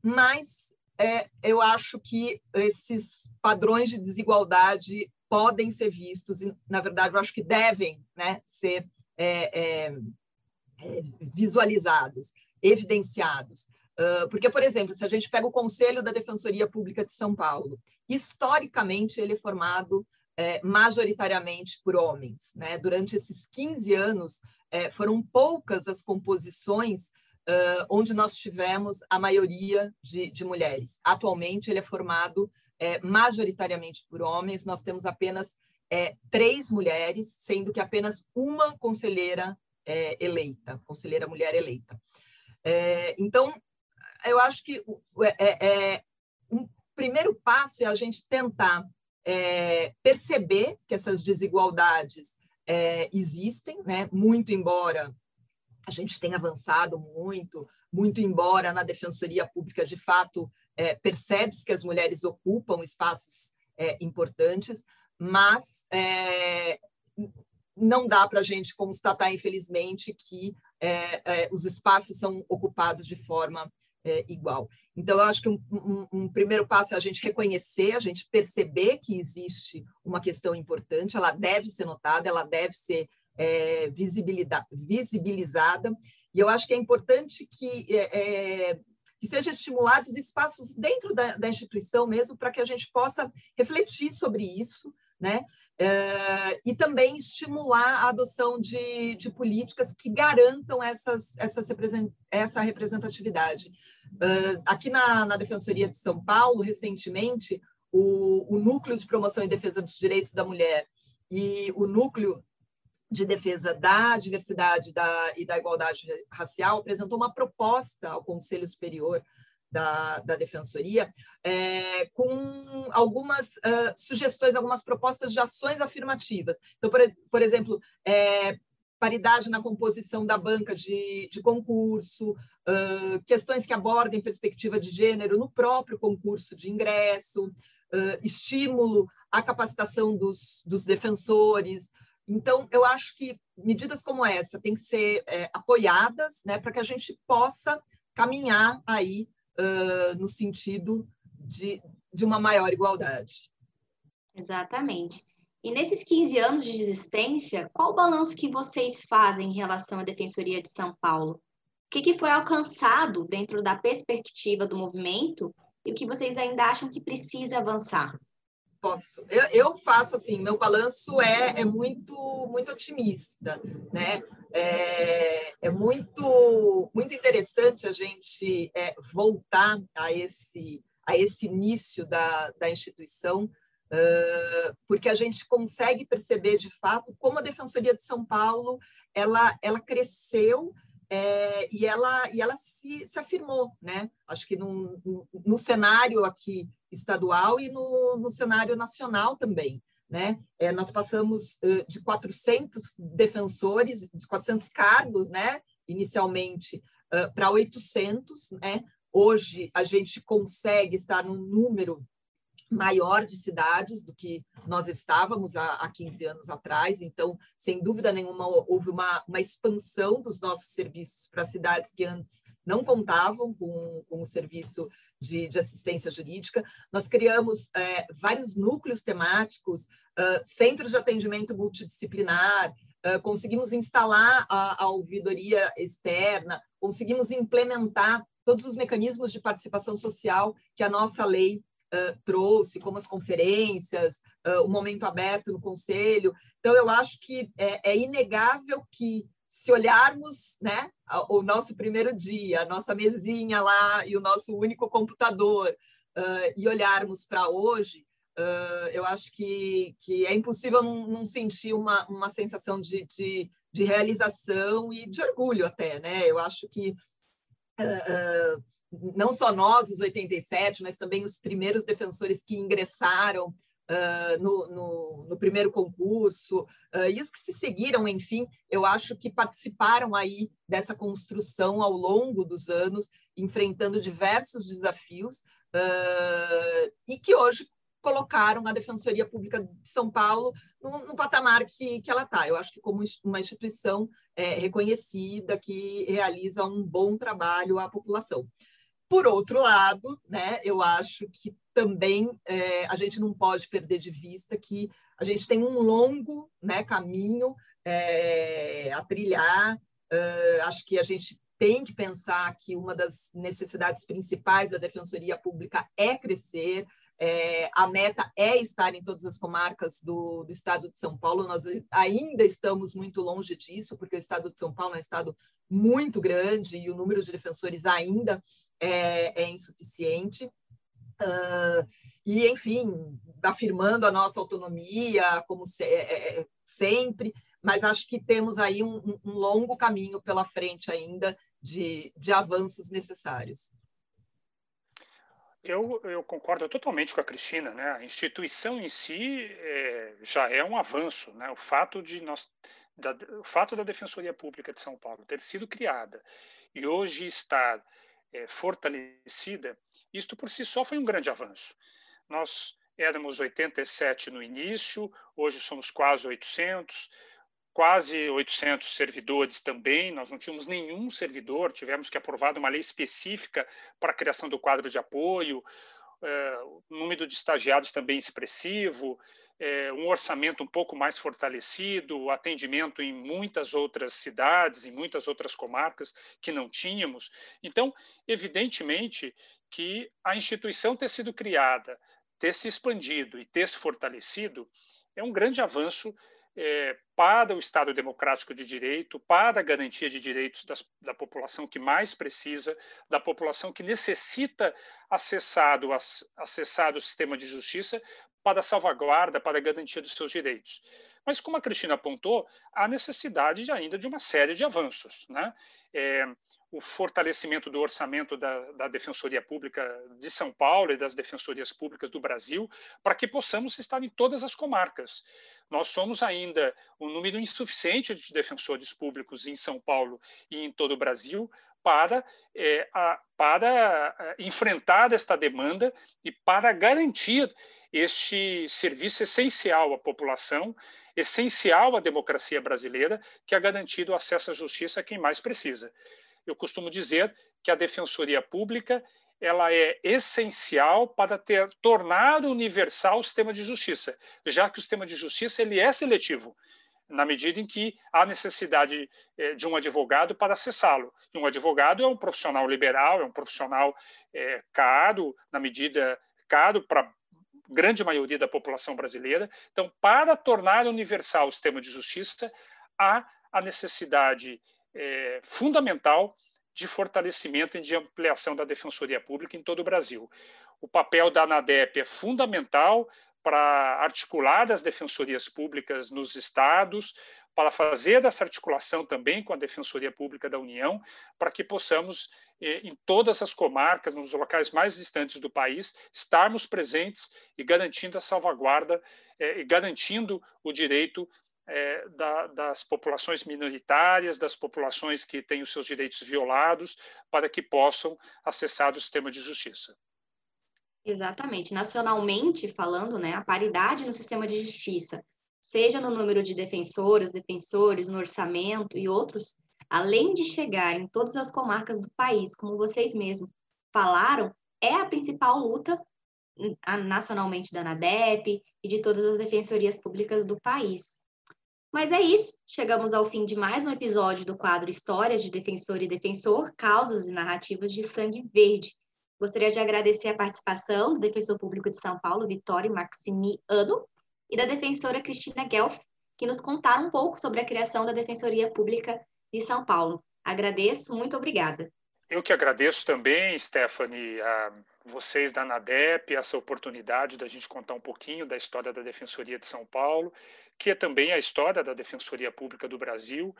mas é, eu acho que esses padrões de desigualdade podem ser vistos, e, na verdade, eu acho que devem né, ser é, é, é, visualizados, evidenciados. Porque, por exemplo, se a gente pega o Conselho da Defensoria Pública de São Paulo, historicamente ele é formado é, majoritariamente por homens. Né? Durante esses 15 anos, é, foram poucas as composições uh, onde nós tivemos a maioria de, de mulheres. Atualmente, ele é formado é, majoritariamente por homens, nós temos apenas três mulheres, sendo que apenas uma conselheira eleita, conselheira mulher eleita. Então, eu acho que é, é, é, um primeiro passo é a gente tentar perceber que essas desigualdades existem, né? muito embora a gente tenha avançado muito, muito embora na defensoria pública de fato é, percebe-se que as mulheres ocupam espaços é, importantes, mas é, não dá para a gente constatar, infelizmente, que é, é, os espaços são ocupados de forma é, igual. Então, eu acho que um, um, um, primeiro passo é a gente reconhecer, a gente perceber que existe uma questão importante, ela deve ser notada, ela deve ser visibilizada, e eu acho que é importante que que sejam estimulados espaços dentro da, da instituição mesmo, para que a gente possa refletir sobre isso, né? Uh, e também estimular a adoção de, de políticas que garantam essas, essas represent, essa representatividade. Uh, aqui na, na Defensoria de São Paulo, recentemente, o, o Núcleo de Promoção e Defesa dos Direitos da Mulher e o Núcleo de Defesa da Diversidade da, e da Igualdade Racial apresentou uma proposta ao Conselho Superior da, da Defensoria, é, com algumas uh, sugestões, algumas propostas de ações afirmativas. Então, por, por exemplo, é, paridade na composição da banca de, de concurso, uh, questões que abordem perspectiva de gênero no próprio concurso de ingresso, uh, estímulo à capacitação dos, dos defensores. Então, eu acho que medidas como essa têm que ser é, apoiadas né, para que a gente possa caminhar aí uh, no sentido de, de uma maior igualdade. Exatamente. E nesses 15 anos de existência, qual o balanço que vocês fazem em relação à Defensoria de São Paulo? O que, que foi alcançado dentro da perspectiva do movimento e o que vocês ainda acham que precisa avançar? Posso. Eu, eu faço assim, meu balanço é, é muito muito otimista, né? É, é muito muito interessante a gente é, voltar a esse a esse início da, da instituição, uh, porque a gente consegue perceber de fato como a Defensoria de São Paulo ela ela cresceu é, e ela, e ela se, se afirmou, né? Acho que no, no, cenário aqui estadual e no, no cenário nacional também, né? É, nós passamos uh, de 400 defensores, de 400 cargos, né? Inicialmente, uh, para 800, né? Hoje a gente consegue estar num número maior de cidades do que nós estávamos há, há 15 anos atrás. Então, sem dúvida nenhuma, houve uma, uma expansão dos nossos serviços para cidades que antes não contavam com, com o serviço de, de assistência jurídica. Nós criamos é, vários núcleos temáticos, uh, centros de atendimento multidisciplinar, uh, conseguimos instalar a, a ouvidoria externa, conseguimos implementar todos os mecanismos de participação social que a nossa lei uh, trouxe, como as conferências, uh, o momento aberto no conselho. Então, eu acho que é, é inegável que, se olharmos né, o nosso primeiro dia, a nossa mesinha lá e o nosso único computador, uh, e olharmos para hoje, Uh, eu acho que, que é impossível não, não sentir uma, uma sensação de, de, de, realização e de orgulho até, né? Eu acho que uh, não só nós, os 87, mas também os primeiros defensores que ingressaram uh, no, no, no, primeiro concurso, uh, e os que se seguiram, enfim, eu acho que participaram aí dessa construção ao longo dos anos, enfrentando diversos desafios, uh, e que hoje colocaram a Defensoria Pública de São Paulo no, no patamar que, que ela está. Eu acho que como uma instituição é, reconhecida que realiza um bom trabalho à população. Por outro lado, né, eu acho que também é, a gente não pode perder de vista que a gente tem um longo né, caminho é, a trilhar. Uh, acho que a gente tem que pensar que uma das necessidades principais da Defensoria Pública é crescer. É, a meta é estar em todas as comarcas do, do estado de São Paulo. Nós ainda estamos muito longe disso, porque o estado de São Paulo é um estado muito grande e o número de defensores ainda é, é insuficiente. Uh, e, enfim, afirmando a nossa autonomia, como se, é, é, sempre, mas acho que temos aí um, um longo caminho pela frente ainda de, de avanços necessários. Eu, eu, concordo totalmente com a Cristina, né? A instituição em si é, já é um avanço, né? O fato de nós, da, o fato da Defensoria Pública de São Paulo ter sido criada e hoje estar é, fortalecida, isto por si só foi um grande avanço. Nós éramos 87 no início, hoje somos quase 800, quase 800 servidores também, nós não tínhamos nenhum servidor, tivemos que aprovar uma lei específica para a criação do quadro de apoio, é, número de estagiários também expressivo, é, um orçamento um pouco mais fortalecido, atendimento em muitas outras cidades, em muitas outras comarcas que não tínhamos. Então, evidentemente que a instituição ter sido criada, ter se expandido e ter se fortalecido é um grande avanço é, para o Estado democrático de direito, para a garantia de direitos das, da população que mais precisa, da população que necessita acessar o, acessar o sistema de justiça, para a salvaguarda, para a garantia dos seus direitos. Mas, como a Cristina apontou, há necessidade ainda de uma série de avanços. Né? É, o fortalecimento do orçamento da, da, Defensoria Pública de São Paulo e das defensorias públicas do Brasil, para que possamos estar em todas as comarcas. Nós somos ainda um número insuficiente de defensores públicos em São Paulo e em todo o Brasil para, é, a, para é, enfrentar esta demanda e para garantir este serviço essencial à população, essencial à democracia brasileira, que é garantido o acesso à justiça a quem mais precisa. Eu costumo dizer que a defensoria pública ela é essencial para ter, tornar universal o sistema de justiça, já que o sistema de justiça ele é seletivo, na medida em que há necessidade eh, de um advogado para acessá-lo. E um advogado é um profissional liberal, é um profissional é, caro, na medida caro para grande maioria da população brasileira. Então, para tornar universal o sistema de justiça, há a necessidade é, fundamental de fortalecimento e de ampliação da defensoria pública em todo o Brasil. O papel da ANADEP é fundamental para articular as defensorias públicas nos estados, para fazer essa articulação também com a Defensoria Pública da União, para que possamos, eh, em todas as comarcas, nos locais mais distantes do país, estarmos presentes e garantindo a salvaguarda eh, e garantindo o direito da, das populações minoritárias, das populações que têm os seus direitos violados, para que possam acessar o sistema de justiça. Exatamente. Nacionalmente falando, né, a paridade no sistema de justiça, seja no número de defensoras, defensores, no orçamento e outros, além de chegar em todas as comarcas do país, como vocês mesmos falaram, é a principal luta hum, nacionalmente da ANADEP e de todas as defensorias públicas do país. Mas é isso, chegamos ao fim de mais um episódio do quadro Histórias de Defensor e Defensor, Causas e Narrativas de Sangue Verde. Gostaria de agradecer a participação do Defensor Público de São Paulo, Vitório Maximiano, e da defensora Cristina Guelph, que nos contaram um pouco sobre a criação da Defensoria Pública de São Paulo. Agradeço, muito obrigada. Eu que agradeço também, Stephanie, a vocês da ANADEP, essa oportunidade da gente contar um pouquinho da história da Defensoria de São Paulo que é também a história da Defensoria Pública do Brasil,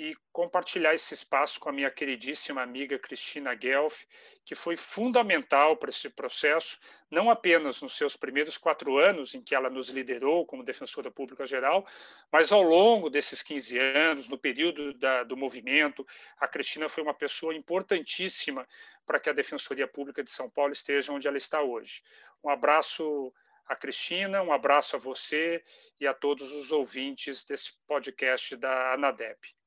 e compartilhar esse espaço com a minha queridíssima amiga Cristina Guelph, que foi fundamental para esse processo, não apenas nos seus primeiros quatro anos, em que ela nos liderou como defensora pública geral, mas ao longo desses 15 anos, no período da, do movimento, a Cristina foi uma pessoa importantíssima para que a Defensoria Pública de São Paulo esteja onde ela está hoje. Um abraço a Cristina, um abraço a você e a todos os ouvintes desse podcast da Anadep.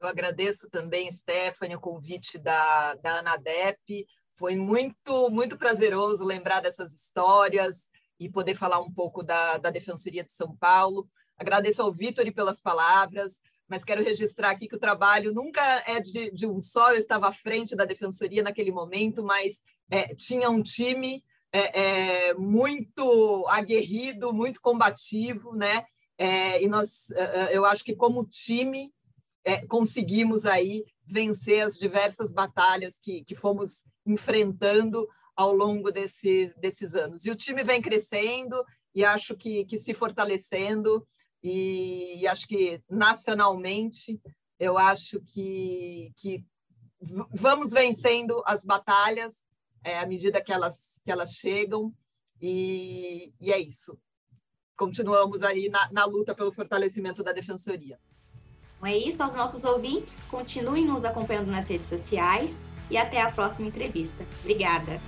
Eu agradeço também, Stephanie, o convite da, da Anadep. Foi muito, muito prazeroso lembrar dessas histórias e poder falar um pouco da, da Defensoria de São Paulo. Agradeço ao Vitor pelas palavras, mas quero registrar aqui que o trabalho nunca é de, de um só. Eu estava à frente da Defensoria naquele momento, mas é, tinha um time é, é, muito aguerrido, muito combativo, né? É, e nós, é, é, eu acho que como time é, conseguimos aí vencer as diversas batalhas que, que fomos enfrentando ao longo desse, desses anos. E o time vem crescendo e acho que, que se fortalecendo e, e acho que nacionalmente eu acho que, que vamos vencendo as batalhas é, à medida que elas que elas chegam, e, e é isso. Continuamos aí na, na luta pelo fortalecimento da defensoria. Então é isso, aos nossos ouvintes, continuem nos acompanhando nas redes sociais e até a próxima entrevista. Obrigada.